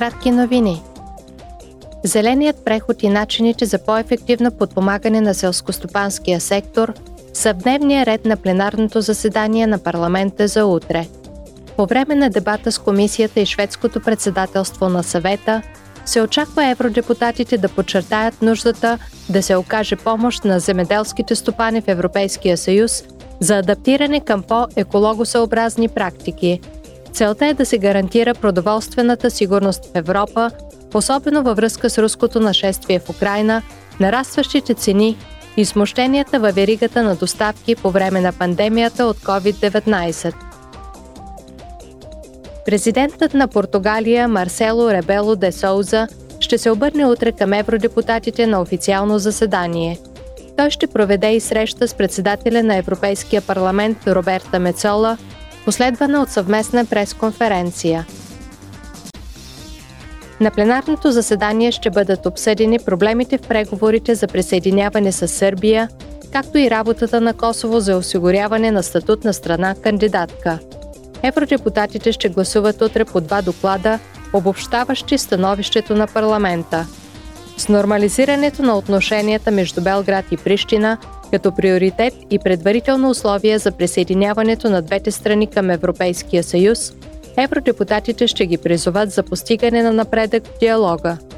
кратки новини. Зеленият преход и начините за по-ефективно подпомагане на селскостопанския сектор са в дневния ред на пленарното заседание на парламента за утре. По време на дебата с комисията и шведското председателство на съвета се очаква евродепутатите да подчертаят нуждата да се окаже помощ на земеделските стопани в Европейския съюз за адаптиране към по-екологосъобразни практики. Целта е да се гарантира продоволствената сигурност в Европа, особено във връзка с руското нашествие в Украина, нарастващите цени и смущенията във веригата на доставки по време на пандемията от COVID-19. Президентът на Португалия Марсело Ребело де Соуза ще се обърне утре към евродепутатите на официално заседание. Той ще проведе и среща с председателя на Европейския парламент Роберта Мецола, последвана от съвместна пресконференция. На пленарното заседание ще бъдат обсъдени проблемите в преговорите за присъединяване с Сърбия, както и работата на Косово за осигуряване на статут на страна кандидатка – евродепутатите ще гласуват утре по два доклада, обобщаващи становището на парламента. С нормализирането на отношенията между Белград и Прищина като приоритет и предварително условие за присъединяването на двете страни към Европейския съюз, евродепутатите ще ги призоват за постигане на напредък в диалога –